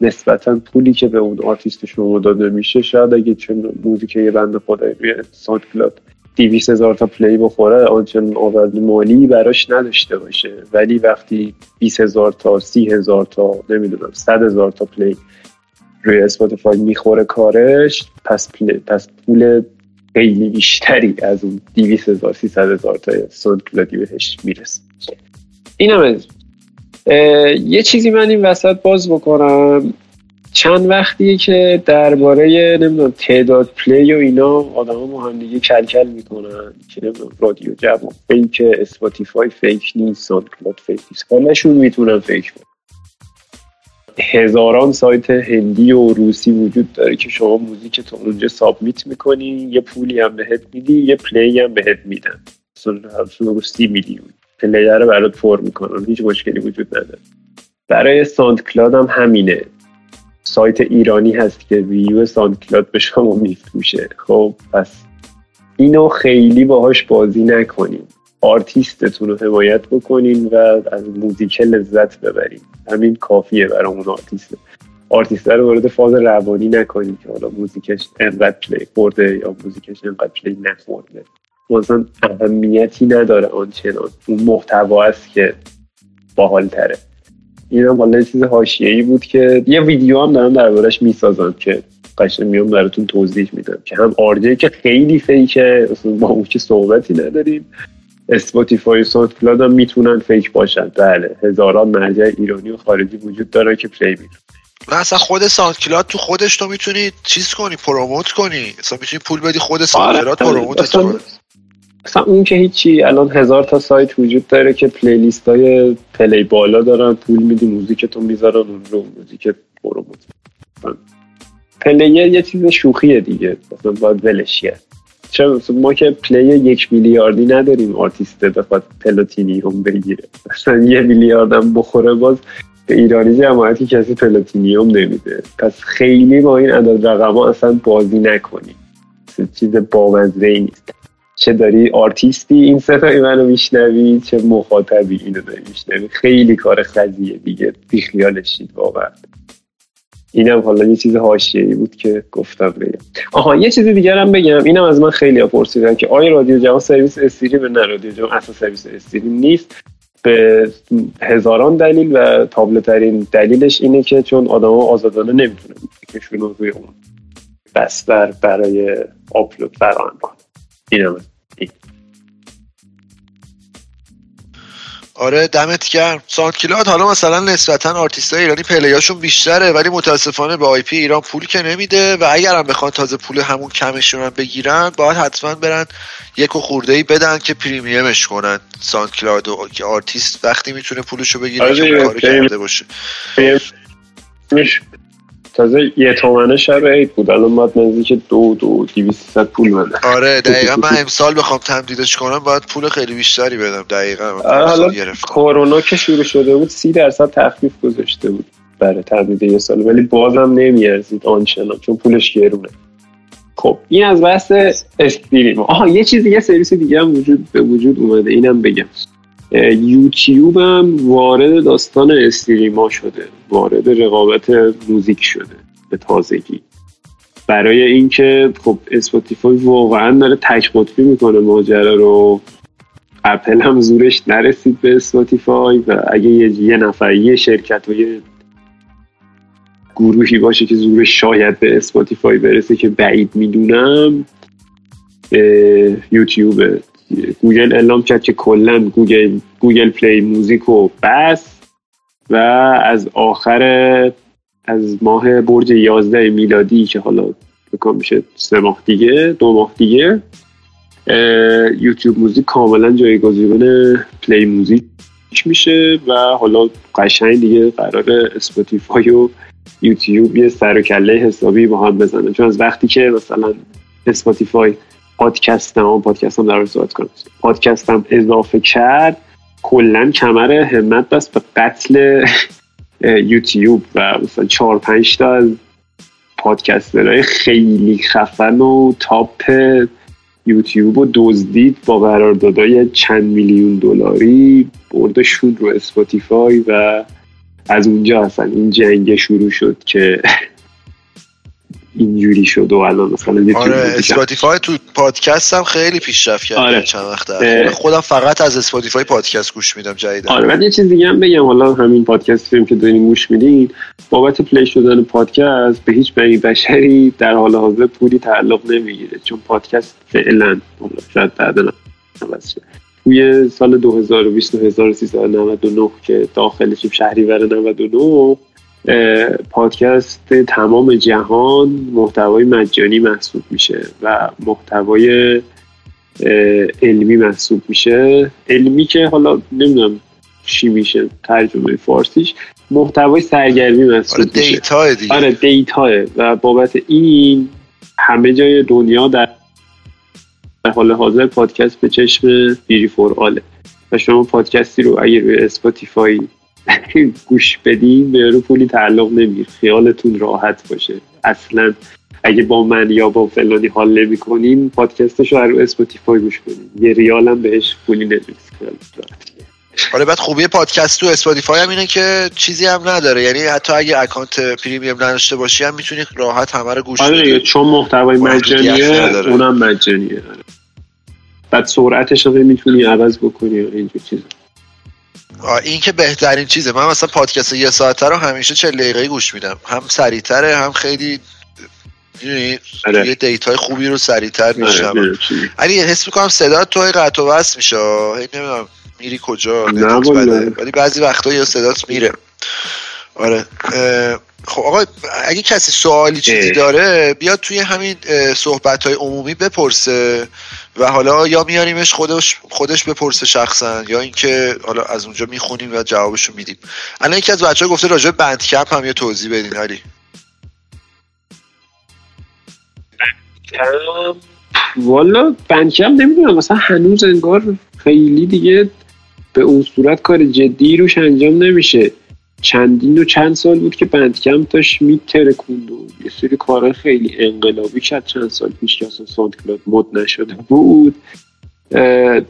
نسبتا پولی که به اون آرتیست شما داده میشه شاید اگه چون موزیک یه بنده خدایی روی ساند کلاد دویست هزار تا play بخوره آنچنان آورده مالی براش نداشته باشه. ولی وقتی 20 هزار تا سی هزار تا نمی‌دونم 100 هزار تا play روی اسپاتیفای می‌خوره کارش پس, پس پول خیلی بیشتری از اون 200 هزار 300 هزار تا ساند کلادی بهش می‌رسه. این هم یه چیزی من این وسط باز بکنم. چند وقتیه که درباره نمی‌دونم تعداد play و اینا آدم ها همدیگه کل کل می‌کنن که نمی‌دونم رادیو جوان fake اسپاتیفای fake نیست ساند کلاد fake نیست همشون می‌تونن fake کنن هزاران سایت هندی و روسی وجود داره که شما موزیک تو اونجا submit می‌کنی یه پولی هم بهش میدی یه play هم بهت میدن. مثلا سی میلیون. play رو برات پر می‌کنن هیچ مشکلی وجود نداره. برای ساند کلاد هم همینه. سایت ایرانی هست که ویو ساند کلاد به شما میفروشه خب پس اینو خیلی باهاش بازی نکنیم آرتیستتون رو حمایت بکنین و از موزیک لذت ببرین. همین کافیه برای اون آرتیست. آرتیست رو وارد فاز روانی نکنین که حالا موزیکش انقدر play خورده یا موزیکش انقدر play نخورده. مثلا اهمیتی نداره آنچنان. اون محتوا است که باحال تره این هم حالا چیز ای بود که یه ویدیو هم دارم دربارش می‌سازم که قشنگ میام براتون توضیح میدم که هم آر جی که خیلی fake ه اصلا با اون که صحبتی نداریم. اسپاتیفای و ساند کلاد هم می‌تونن fake باشن. بله هزاران مرجع ایرانی و خارجی وجود داره که play میدن و اصلا خود ساند کلاد تو خودش تو می‌تونی چیز کنی promote کنی. اصلا می‌تونی پول بدی خود ساند کلاد آره، promote کنی. اصلا اون که هیچی الان هزار تا سایت وجود داره که playlist های play بالا دارن پول میدی موزیکتون می‌ذارن اون رو موزیک promote play یه چیز شوخیه دیگه. مثلا باید ولش چرا؟ ما که play یک میلیاردی نداریم آرتیست بخواد platinum بگیره. مثلا یه میلیاردم بخوره باز به ایرانی جماعتی کسی platinum نمیده. پس خیلی با این عدد رقم ها اصلا بازی نکنیم. چیز بامزه نیست. چه داری آرتیستی این صدای منو میشنوی چه مخاطبی اینو داری میشنوی. خیلی کار خزیه دیگه بیخیالش شید واقعا. اینم حالا یه چیز حاشیه‌ای بود که گفتم بگم. آها یه چیز دیگر هم بگم. اینم از من خیلی پرسیدن که آیا رادیو جوان سرویس استریم نه رادیو جوان اصلا سرویس استریم نیست. به هزاران دلیل و تابلو ترین دلیلش اینه که چون آدما آزادانه نمی‌تونه که روی اون بستر برای آپلود فراهم کنه اینم آره دمت گرم. ساند کلاد حالا مثلا نسبتا آرتیست های ایرانی play اشون بیشتره ولی متاسفانه به IP ایران پول که نمیده و اگر هم بخوان تازه پول همون کمشون هم بگیرن باید حتما برن یک و خورده ای بدن که premium ش کنن. ساند کلاد و که آرتیست وقتی می‌تونه پولشو بگیره آره که کار کرده باشه. تازه یه تومنه شب عید بود. الان باید نزدیک دو دو دیویست پول بده. آره دقیقا من امسال بخوام تمدیدش کنم باید پول خیلی بیشتری بدم. دقیقا حالا کرونا که شروع شده بود سی درصد تخفیف گذاشته بود برای تمدید یه سال. ولی بازم نمیارزید آنچنان چون پولش گرونه. خب این از بحث استریم آها یه چیز دیگه سرویس دیگه هم وجود به وجود اومده. اینم بگم. یوتیوب هم وارد داستان stream ا شده وارد رقابت موزیک شده به تازگی. برای اینکه خب اسپاتیفای واقعا داره تک قطبی می‌کنه ماجرا رو. اپل هم زورش نرسید به اسپاتیفای و اگه یه نفر یه شرکت و یه گروهی باشه که زورش شاید به اسپاتیفای برسه که بعید می‌دونم یوتیوب گوگل اعلام کرد که کلا گوگل گوگل پلی موزیک رو بست و از آخر از ماه برج 11 میلادی که حالا بکنم میشه سه ماه دیگه دو ماه دیگه یوتیوب موزیک کاملا جایگزین پلی موزیک میشه و حالا قشنگ دیگه قرار اسپاتیفای و یوتیوب یه سر و کله حسابی با هم بزنه چون از وقتی که مثلا اسپاتیفای پادکستم پادکستم در صحبت کنم. پادکستم اضافه کرد کلا کمر همت بست به قتل یوتیوب و مثلا چهار پنج تا از podcaster های خیلی خفن و top یوتیوب رو دزدید با قراردادهای چند میلیون دلاری بردشون رو اسپاتیفای و از اونجا اصلا این جنگ شروع شد که اینجوری شد و الان مثلا آره اسپاتیفای تو پادکست هم خیلی پیشرفت کرده آره. چند وقت خودم فقط از اسپاتیفای پادکست گوش میدم جدیدا. آره بعد یه چیز دیگه هم بگم. حالا همین پادکست فیلم که دارین گوش میدین بابت پلی شدن پادکست به هیچ بنی بشری در حال حاضر پولی تعلق نمی‌گیره. چون پادکست فعلا شاید بعدا توی سال 2020 1399 که داخلش شهریور 99 پادکست تمام جهان محتوای مجانی محسوب میشه و محتوای علمی محسوب میشه. علمی که حالا نمی‌دونم چی میشه ترجمه فارسیش. محتوای سرگرمی محسوب آره میشه. data دیگه. آره data و بابت این همه جای دنیا در حال حاضر پادکست به چشم بیری for all ه. و شما پادکستی رو اگر روی اسپاتیفای گوش بدین به رو پولی تعلق نمیر خیالتون راحت باشه. اصلا اگه با من یا با فلانی حال نمی کنین پادکستش رو رو اسپاتیفای گوش کنین یه ریال هم بهش پولی نمی‌رسه آره بعد خوبی پادکست تو اسپاتیفای هم اینه که چیزی هم نداره. یعنی حتی اگه account premium نداشته باشی هم می‌تونی راحت همه رو گوش آره چون محتوای مجانیه اونم مجانیه. بعد سرعتش هم می‌تونی عوض بکنی اینجور چیزا. این که بهترین چیزه. من مثلا پادکست یه ساعته رو همیشه چه دقیقه گوش میدم. هم سریعتره هم خیلی یه آره. دیتای خوبی رو سریعتر آره، میشم علی حس می‌کنم صدا تو قطع و بس میشه. نمی‌دونم میری کجا ولی بعضی وقتا یه صدات میره. آره. خب آقا اگه کسی سوالی چیزی داره بیاد توی همین صحبت های عمومی بپرسه و حالا یا میاریمش خودش خودش بپرسه شخصا یا اینکه حالا از اونجا می‌خونیم و جوابشو میدیم. الان یکی از بچه ها گفته راجع Bandcamp هم یه توضیح بدین علی والا Bandcamp نمی‌دونم مثلا هنوز انگار خیلی دیگه به اون صورت کار جدی روش انجام نمیشه. چندین و چند سال بود که Bandcamp داشت میترکوند و یه سری کارهای خیلی انقلابی کرد چند سال پیش که اصلا SoundCloud مد نشده بود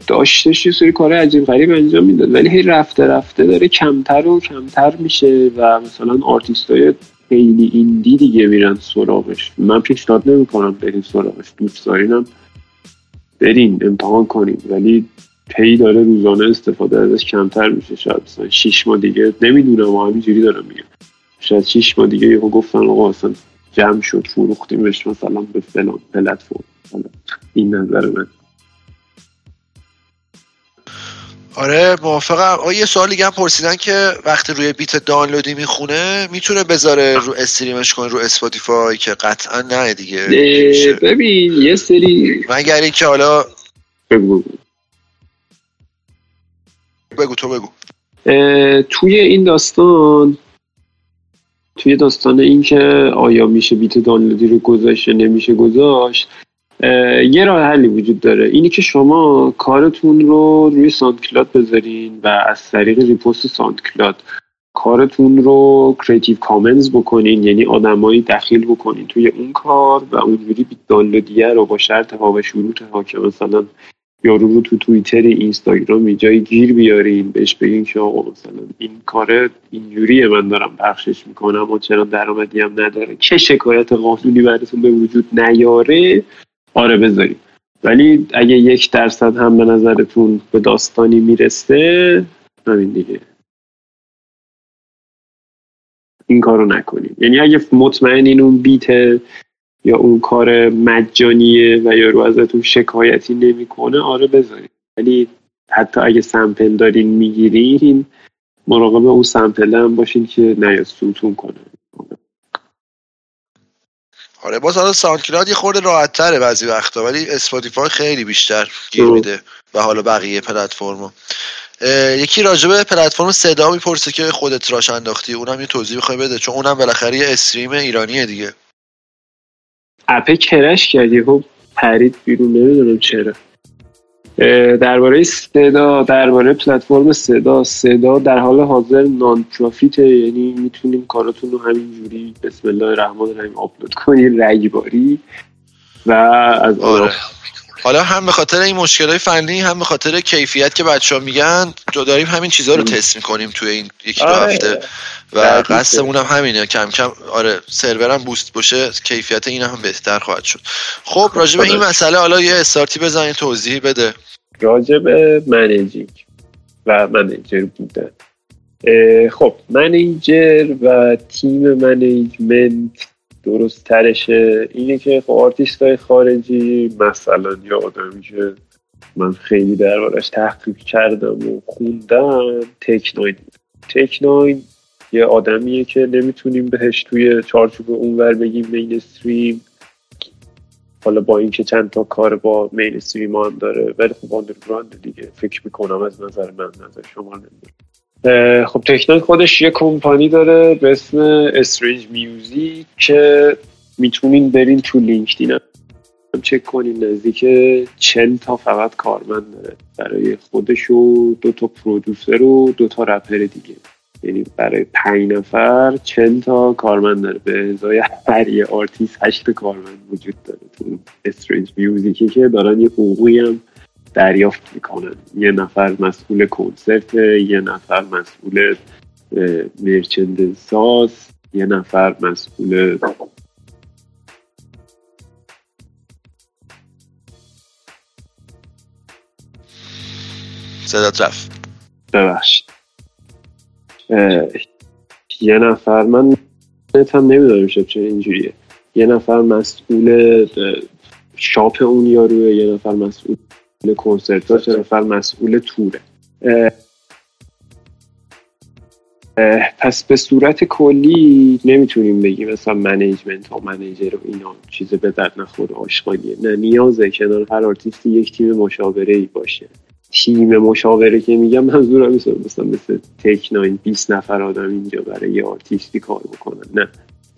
داشتش یه سری کار عجیب غریب انجام می‌داد. ولی هی رفته رفته داره کمتر و کمتر میشه و مثلا آرتیست های خیلی indie دیگه میرن سراغش. من پیشنهاد نمی‌کنم برین سراغش. دوست دارینم برین امتحان کنیم ولی پی داره روزانه استفاده ازش کمتر میشه شاید مثلا شیش ماه دیگه. نمی‌دونم همینجوری دارم میگم. شاید شیش ماه دیگه یهو گفتن آقا اصلا جمع شد فروختیمش مثلا به فلان پلتفرم. این نظر من. آره موافقم. آه یه سوال دیگه هم پرسیدن که وقتی روی بیت دانلودی می‌خونه می‌تونه بذاره رو استریمش کنه رو اسپاتیفای که قطعا نه دیگه ببین یه سری مگر اینکه حالا بگو تو بگو. توی این داستان توی داستان این که آیا میشه beat دانلودی رو گذاشت یا نمیشه گذاشت یه راه حلی وجود داره. اینی که شما کارتون رو روی کلاد بذارین و از طریق repost کلاد کارتون رو Creative Commons بکنین یعنی آدمایی دخیل بکنین توی اون کار و اونجوری beat دانلودیه رو با شرط ها و شروط ها که مثلا یارو رو تو توییتر اینستاگرام جایی گیر بیارین بهش بگین که آقا مثلا این کار اینجوریه من دارم بخشش می‌کنم و چرا درآمدی هم نداره؟ چه شکایت قانونی براتون به وجود نیاره؟ آره بذارید ولی اگه یک درصد هم به نظرتون به داستانی می‌رسه همین دیگه. این کارو نکنید یعنی اگه مطمئنین اون بیت یا اون کار مجانیه و یارو ازتون شکایتی نمی‌کنه آره بذارید. ولی حتی اگه sample دارین می‌گیرین مراقب اون sample هم باشین که نیاد سوتون کنه. آره باز حالا SoundCloud یه خورده راحت تره بعضی وقتا ولی اسپاتیفای خیلی بیشتر گیر میده و حالا بقیه پلتفرما یکی راجبه پلتفرم صدا می‌پرسه که خودت راش انداختی؟ اونم یه توضیح بخوای بده؟ چون اونم بالاخره یه stream ایرانیه دیگه. اپه کرش کردی؟ خب پرید بیرون نمی‌دونم چرا. درباره صدا درباره پلتفرم صدا. صدا در حال حاضر نان پروفیته یعنی می‌تونیم کاراتون رو همینجوری بسم الله الرحمن الرحیم آپلود کنید رگباری و از آره. حالا هم به خاطر این مشکل فنی هم به خاطر کیفیت که بچه ها میگن داریم همین چیزها رو تست می‌کنیم توی این یکی دو آره. هفته. و قصدمون هم همینه. کم کم آره سرورم boost باشه کیفیت این هم بهتر خواهد شد. خب راجع به این مسئله حالا یه استارتی بزنین توضیح بده. راجع به managing و manager بودن. خب manager و تیم management درست ترشه اینه که خب آرتیست های خارجی مثلا یا آدمی که من خیلی دربارش تحقیق کردم و خوندم Tech N9ne. Tech N9ne یه آدمیه که نمی‌تونیم بهش توی چارچوب اونور بگیم mainstream حالا با اینکه چند تا کار با mainstream هم داره ولی خب underground دیگه. فکر می‌کنم از نظر من نظر شما نمی‌دونم. خب Tech N9ne خودش یه کمپانی داره به اسم Strange Music که می‌تونین برین تو LinkedIn. هم چک کنین نزدیک چند تا فقط کارمند داره. برای خودش و دو تا producer و دو تا رپر دیگه. یعنی برای پنج نفر چند تا کارمند داره. به ازای هر یه آرتیست هشت کارمند وجود داره تو Strange Music ی که دارن یه حقوقی هم دریافت می‌کنن یه نفر مسئول کنسرت یه نفر مسئول merchandise یه نفر مسئول. صدات رفت. ببخشید. یه نفر من هم نمی‌دونم شد چه اینجوریه. یه نفر مسئول shop اون یاروه یه نفر مسئول کنسرت یه نفر مسئول tour ه. پس به صورت کلی نمی‌تونیم بگیم مثلا management ها manager و اینا چیز به درد نخور آشغالیه. نه نیازه کنار هر آرتیستی یک تیم مشاوره ای باشه. تیم مشاوره که میگم منظورم مثلا مثل Tech N9ne 20 نفر آدم اینجا برای یه آرتیستی کار بکنن. نه.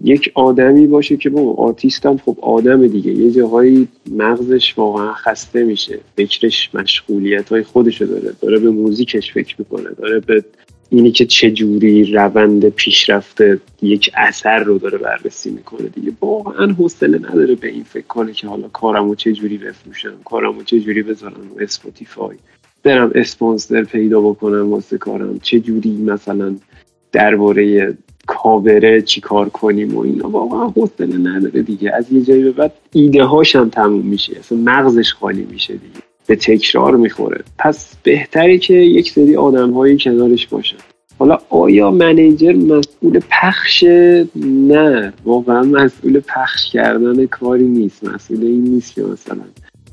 یک آدمی باشه که با آرتیست هم خب آدم دیگه. یه جاهایی مغزش واقعا خسته میشه. فکرش مشغولیت های خودشو داره. داره به music ش فکر می‌کنه. داره به اینی که چه جوری روند پیشرفت یک اثر رو داره بررسی می‌کنه دیگه. واقعا حوصله نداره به این فکر کنه که حالا کارمو چه جوری بفروشم کارمو جوری بذارم رو Spotify. برم اسپانسر پیدا بکنم واسه کارم. جوری مثلا درباره کاوره چی کار کنیم و اینا. واقعا حوصله نداره دیگه. از یه جایی به بعد ایده هاشم تموم میشه. اصلا مغزش خالی میشه دیگه. به تکرار می‌خوره. پس بهتره که یک سری آدم هایی کنارش باشن. حالا آیا منیجر مسئول پخش؟ نه. واقعا مسئول پخش کردن کاری نیست. مسئول این نیست که مثلا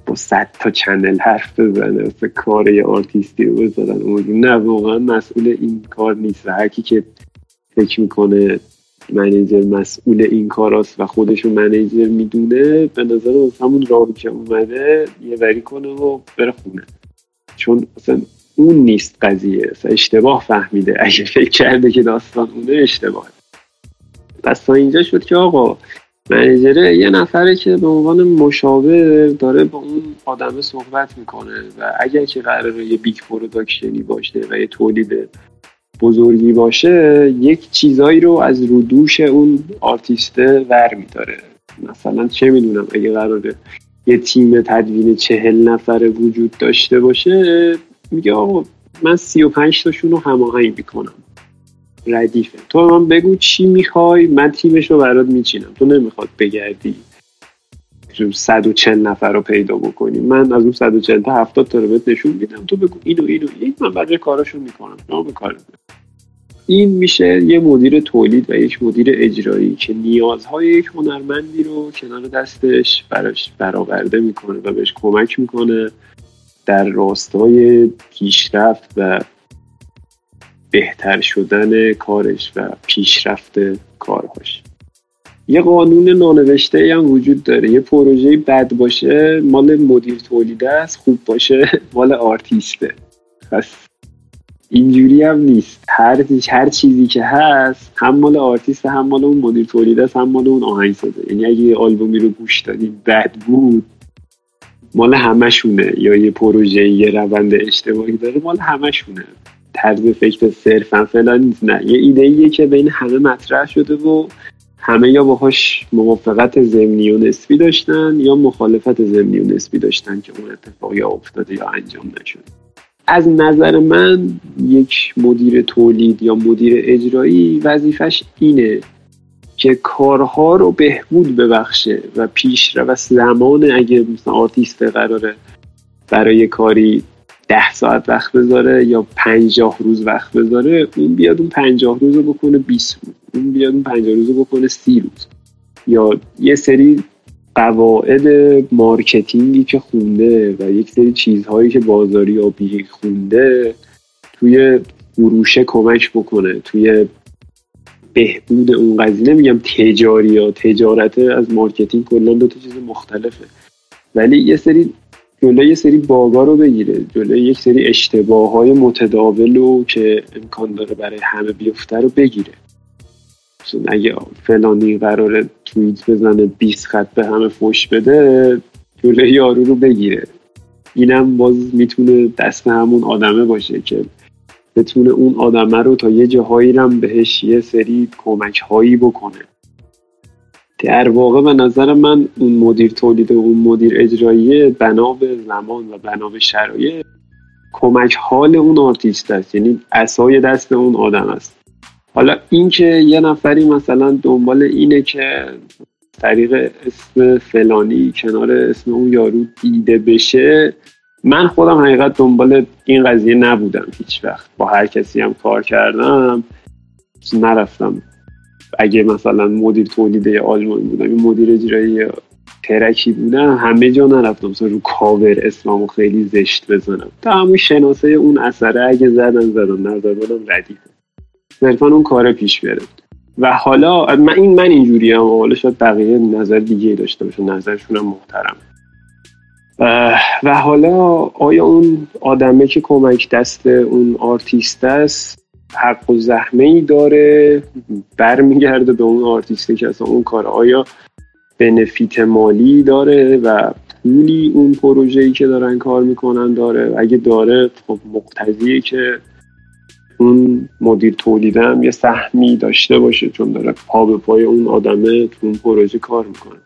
با صد تا چنل حرف بزنه مثل کار آرتیستی رو بذارن. نه واقعا مسئول این کار نیست. و هرکی که فکر می‌کنه منیجر مسئول این کاراست و خودشو منیجر می‌دونه به نظر همون راهی که اومده یه وری کنه و بره خونه. چون اصلا اون نیست قضیه اصلا اشتباه فهمیده. اگه فکر کرده که داستان اونه اشتباه پس تا اینجا شد که آقا manager ه یه نفره که به عنوان مشاور داره با اون آدمه صحبت می‌کنه و اگر که قراره یه big production ی باشه و یه تولید بزرگی باشه یک چیزایی رو از رو دوش اون آرتیسته ور میداره. مثلا چه می‌دونم اگه قراره یه تیم تدوین چهل نفره وجود داشته باشه میگه آقا من سی و پنج تاشون رو هماهنگ می‌کنم. ردیفه. تو من بگو چی می‌خوای من تیمش رو برات میچینم. تو نمی‌خواد بگردی. صد و چند نفر رو پیدا بکنی من از اون صد و چند تا هفتاد تا رو بهت نشون میدم. تو بگو اینو اینو. این من برای کاراشون می‌کنم. شما کار این میشه یه مدیر تولید و یک مدیر اجرایی که نیازهای یک هنرمندی رو کنار دستش براش برآورده می‌کنه و بهش کمک می‌کنه در راستای پیشرفت و بهتر شدن کارش و پیشرفت کارهاش. یه قانون نانوشته هم وجود داره. یه پروژه بد باشه مال مدیر تولیده است خوب باشه مال آرتیسته. پس اینجوری هم نیست. هر هر چیزی که هست هم مال آرتیست هم مال اون مدیر تولیده است هم مال اون آهنگسازه یعنی اگه یه آلبومی رو گوش دادی بد بود مال همشونه یا یه پروژه یه روند اشتباهی داره مال همشونه طرز فکر صرفا فلان نیست. نه یه ایده ایه که بین همه مطرح شده و همه یا باهاش موافقت ضمنی و نسبی داشتن یا مخالفت ضمنی و نسبی داشتن که اون اتفاق یا افتاده یا انجام نشد. از نظر من یک مدیر تولید یا مدیر اجرایی وظیفش اینه که کارها رو بهبود ببخشه و پیش و زمان اگه مثلا آرتیست قراره برای کاری ده ساعت وقت بذاره یا پنجاه روز وقت بذاره اون بیاد اون پنجاه روز رو بکنه 20 روز اون بیاد اون پنجاه روز رو بکنه سی روز. یا یه سری قواعد marketing ی که خونده و یک سری چیزهایی که بازاریابی خونده توی فروشه کمک بکنه توی بهبود اون قضیه. نمیگم تجاری یا تجارت از marketing کلا دو تا چیز مختلفه. ولی یه سری جلوی یه سری باگا رو بگیره جلوی یک سری اشتباه های متداول رو که امکان داره برای همه بیفته رو بگیره. اگه فلانی قراره توییت بزنه 20 خط به همه فوش بده جلوی یارو رو بگیره. اینم باز می‌تونه دست همون آدمه باشه که بتونه اون آدمه رو تا یه جاهایی رم بهش یه سری کمک هایی بکنه. در واقع به نظر من اون مدیر تولید و اون مدیر اجرایی بنا به زمان و بنا به شرایط کمک حال اون آرتیست است. یعنی عصای دست اون آدم است. حالا اینکه یه نفری مثلا دنبال اینه که طریق اسم فلانی کنار اسم اون یارو دیده بشه من خودم حقیقت دنبال این قضیه نبودم هیچ وقت. با هر کسی هم کار کردم نرفتم. اگه مثلا مدیر تولیده آلمان بودم این مدیر اجرایی ترکی بودم همه جا نرفتم. مثلا رو کاور اسلامو خیلی زشت بزنم. تا همون شناسه اون اثره اگه زدن زدن. نظر بودم ردیفه صرفا اون کار پیش بره. و حالا من این من اینجوری هم حالا شاید بقیه نظر دیگه داشته باشه نظرشون هم محترم. و حالا آیا اون آدمه که کمک دست اون آرتیست است حق و زحمه ای داره برمیگرده به اون آرتیسته که اصلا اون کار آیا بنفیت مالی داره و پولی اون پروژه‌ای که دارن کار می‌کنن داره. اگه داره خب مقتضیه که اون مدیر تولیدم یه سهمی داشته باشه چون داره پا به پای اون آدمه تو اون پروژه کار می‌کنه.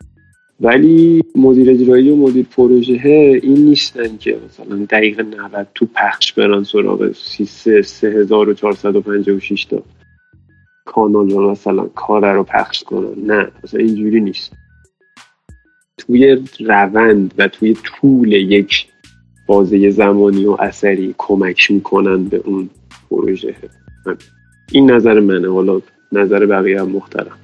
ولی مدیر اجرایی و مدیر پروژه این نیستن که مثلا دقیقه 90 تو پخش برن سراغ 3456 تا کانال رو مثلا کار رو پخش کنن. نه مثلا اینجوری نیست. توی روند و توی طول یک بازه زمانی و اثری کمک می‌کنن به اون پروژه. این نظر منه. حالا نظر بقیه هم محترم.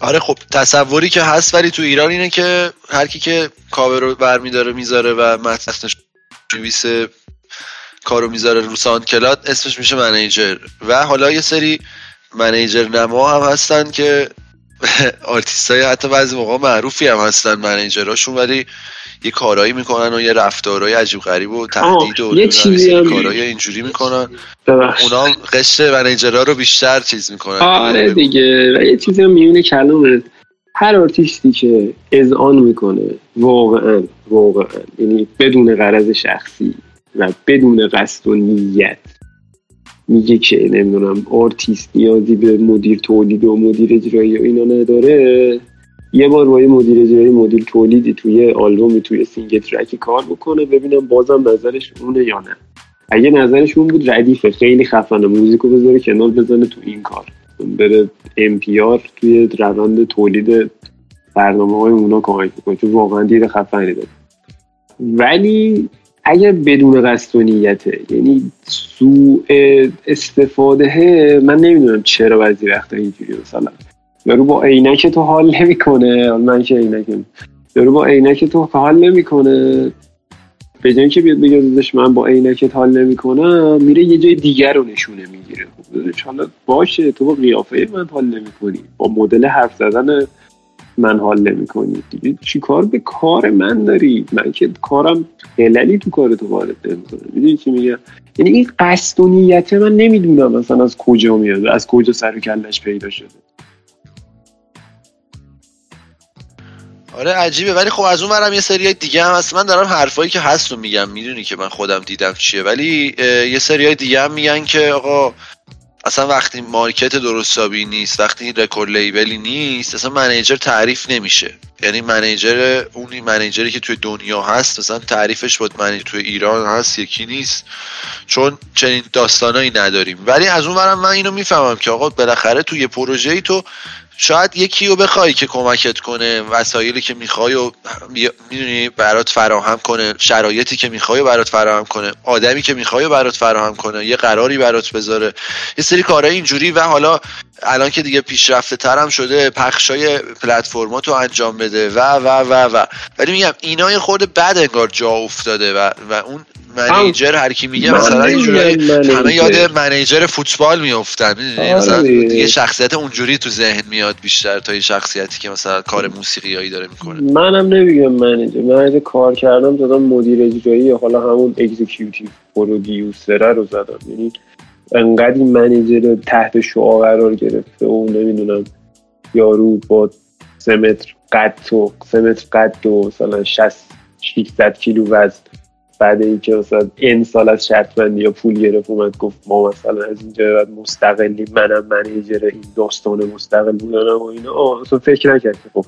آره خب تصوری که هست ولی تو ایران اینه که هر کی که کاور رو برمیداره می‌ذاره و متنش نویس کارو می‌ذاره رو SoundCloud اسمش میشه manager. و حالا یه سری manager نما هم هستن که آرتیست های حتی بعضی موقع معروفی هم هستن manager اشون ولی یه کارایی می‌کنن و یه رفتارهای عجیب غریب و تهدید و یه چیزی. کارهای اینجوری می‌کنن. اونا قشر manager ها رو بیشتر چیز می‌کنن. آره دیگه و یه چیزی هم میونه کلمه هر آرتیستی که اذعان می‌کنه واقعا واقعا یعنی بدون غرض شخصی و بدون قصد و نیت میگه که نمی‌دونم آرتیست نیازی به مدیر تولید و مدیر اجرایی و اینا نداره. یه بار با یه مدیر اجرایی مدیر تولیدی توی آلبومی توی single track ی کار بکنه. ببینم بازم نظرش اونه یا نه. اگه نظرش اون بود ردیفه. خیلی خفنه. موزیکو بذاره کنار بزنه تو این کار. بره امپیار توی روند تولید برنامه های اونا کمک بکنه چون واقعا دید خفنی داره ولی اگر بدون قصد و نیته یعنی سوء استفاده من نمی‌دونم چرا بعضی وقتا اینجوری مثلا. یارو با عینک تو حال نمی‌کنه. من که عینک یارو با عینک تو حال نمی‌کنه. به جای که بیاد بگه من با عینکت حال نمی‌کنم میره یه جای دیگر رو نشونه می‌گیره. خب حالا باشه تو با قیافه من حال نمی‌کنی. با مدل حرف زدن من حال نمی‌کنی. دیگه چی کار به کار من داری؟ من که کارم خللی تو کار تو وارد نمی‌کنه. می‌دونی چی میگه؟ یعنی این قصد و نیت من نمی‌دونم مثلا از کجا میاد از کجا سر و کلش پیدا شده. آره عجیبه. ولی خب از اون برم یه سری دیگه هم هست. من دارم حرفایی که هست رو میگم. می‌دونی که من خودم دیدم چیه. ولی یه سری دیگه هم میگن که آقا اصلا وقتی مارکت درستابی نیست وقتی رکورد لیبلی نیست اصلا منیجر تعریف نمیشه. یعنی منیجر اونی منیجری که توی دنیا هست مثلا تعریفش بود منیجر توی ایران هست یکی نیست. چون چنین داستانایی نداریم. ولی از اون برم من اینو می‌فهمم که آقا بالاخره توی پروژه ای تو شاید یکی رو بخوای که کمکت کنه وسایلی که می‌خوای و می‌دونی برات فراهم کنه شرایطی که می‌خوای برات فراهم کنه آدمی که می‌خوای برات فراهم کنه یه قراری برات بذاره. یه سری کارهای اینجوری و حالا الان که دیگه پیشرفته ترم شده پخشای پلتفرماتو انجام بده و و و و. ولی میگم اینا یه خورده بد انگار جا افتاده و و اون منیجر هر کی میگه مثلا همه یاد منیجر فوتبال میافتن آره. مثلا یه شخصیت اونجوری تو ذهن میاد بیشتر تا یه شخصیتی که مثلا کار موسیقیایی داره می‌کنه. منم نمیگم منیجر. من کار کردم دادم مدیر اجرایی حالا همون اکزیکیوتیو پرودیوسر رو زدم. یعنی انقدر این منیجر تحت شعا قرار گرفته و نمی‌دونم یارو با سه متر قد و سه متر قد و مثلا 60 600 کیلو وزن. بعد اینکه مثلا این سال از شرط بندی یا پول گرفت اومد گفت ما مثلا از اینجا بعد مستقلی منم منیجر این داستان مستقل بودنم و اینا. اصلا فکر نکرد. خب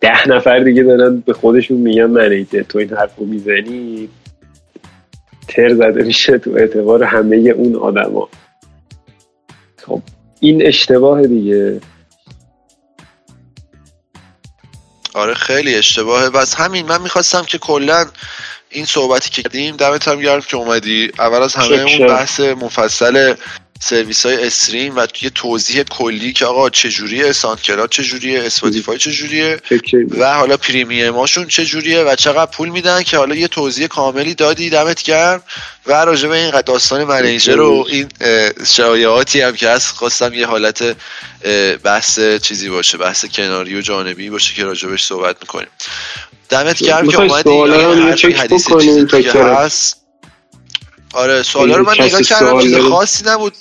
ده نفر دیگه دارن به خودشون میگن منیجر. تو این حرفو می‌زنی؟ تر زده میشه تو اعتبار همه اون آدما. خب این اشتباه دیگه. آره خیلی اشتباهه. بس همین من می‌خواستم که کلا این صحبتی که کردیم دمت هم گرم که اومدی. اول از همه اون بحث مفصل سرویس های stream و یه توضیح کلی که آقا چجوریه SoundCloud چجوریه Spotify چجوریه و حالا premium اشون چجوریه و چقدر پول میدن که حالا یه توضیح کاملی دادی دمت گرم. و راجع به این داستان منیجر و این شایعاتی هم که هست خواستم یه حالت بحث چیزی باشه بحث کناری و جانبی باشه که راجبش صحبت می‌کنیم. دمت گرم که اومدی. هر حدیث چیزی که هست. آره سوالا رو من نگاه کردم چیز خاصی نبود.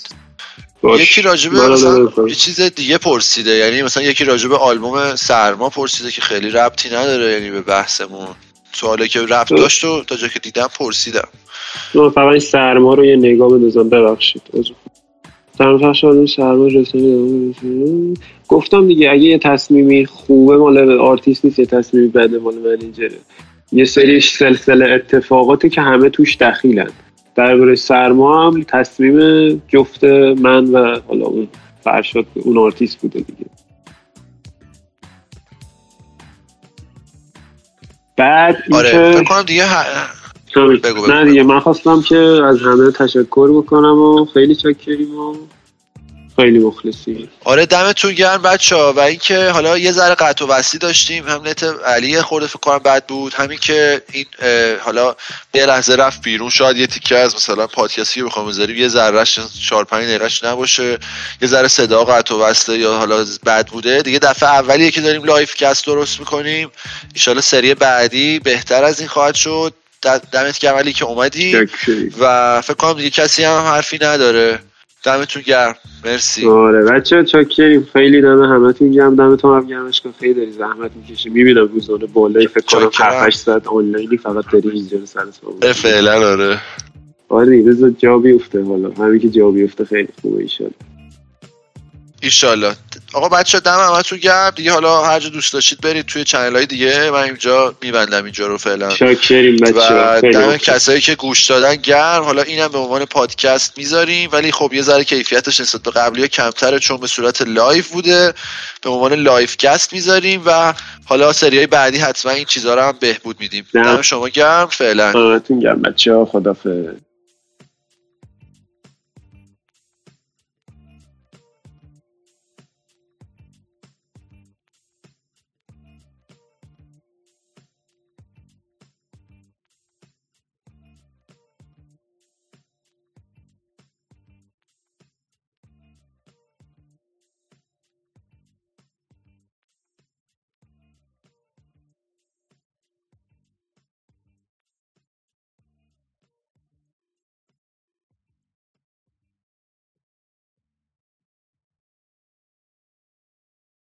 یکی راجبه مثلا یه چیز دیگه پرسیده یعنی مثلا یکی راجبه آلبوم سرما پرسیده که خیلی ربطی نداره یعنی به بحثمون. سوالی که رفت داشت و تا جا که دیدم پرسیدم. فقط این سرما رو یه نگاه بندازم ببخشید. در سرما گفتم دیگه اگه یه تصمیمی خوبه مال آرتیست نیست یه تصمیمی بده مال manager ه. یه سری سلسله اتفاقاتی که همه توش دخیلن. درباره سرما هم تصمیم جفت من و حالا اون فرشاد اون آرتیست بوده دیگه. بعد آره کنم دیگه نه دیگه من خواستم که از همه تشکر بکنم و خیلی چاکریم و خیلی مخلصیم. آره دمتون گرم بچه ها و اینکه حالا یه ذره قطع و وصلی داشتیم. هم net علی خورده فکر کنم بد بود. همین که این حالا یه لحظه رفت بیرون. شاید یه تیکه از مثلا پادکستی رو بخوام بذاریم. یه ذرهش 4 5 دقیقه‌اش نباشه. یه ذره صدا قطع و وصله یا حالا بد بوده. دیگه دفعه اولیه که داریم live cast درست می‌کنیم. ان سری بعدی بهتر از این خواهد شد. دمت گرم علی که اومدی. و فکر کنم دیگه کسی هم حرفی نداره. دمتون گرم. مرسی. آره بچه چاکریم خیلی دم همتون گرم. دمتون هم گرمش کن خیلی داری زحمت می‌کشی می‌بینم روزانه بالایی فکر کنم 7 ساعت آنلاینی فقط داری اینجا سر فعلا آره. آره بذار جا بیفته حالا. همین که جا بیفته خیلی خوبه ایشالا. ایشالله آقا بچه ها دم همتون گرم. دیگه حالا هر جا دوست داشتید برید توی channel های دیگه. من اینجا میبندم اینجا رو فعلا. چاکریم بچه ها و دم کسایی که گوش دادن گرم. حالا اینم به عنوان پادکست می‌ذاریم. ولی خب یه ذره کیفیتش نسبت به قبلی ها کمتره چون به صورت live بوده. به عنوان live cast می‌ذاریم و حالا سری های بعدی حتما این چیزها رو هم بهبود میدیم. دم شما گرم. فعلا. گرم بچه ها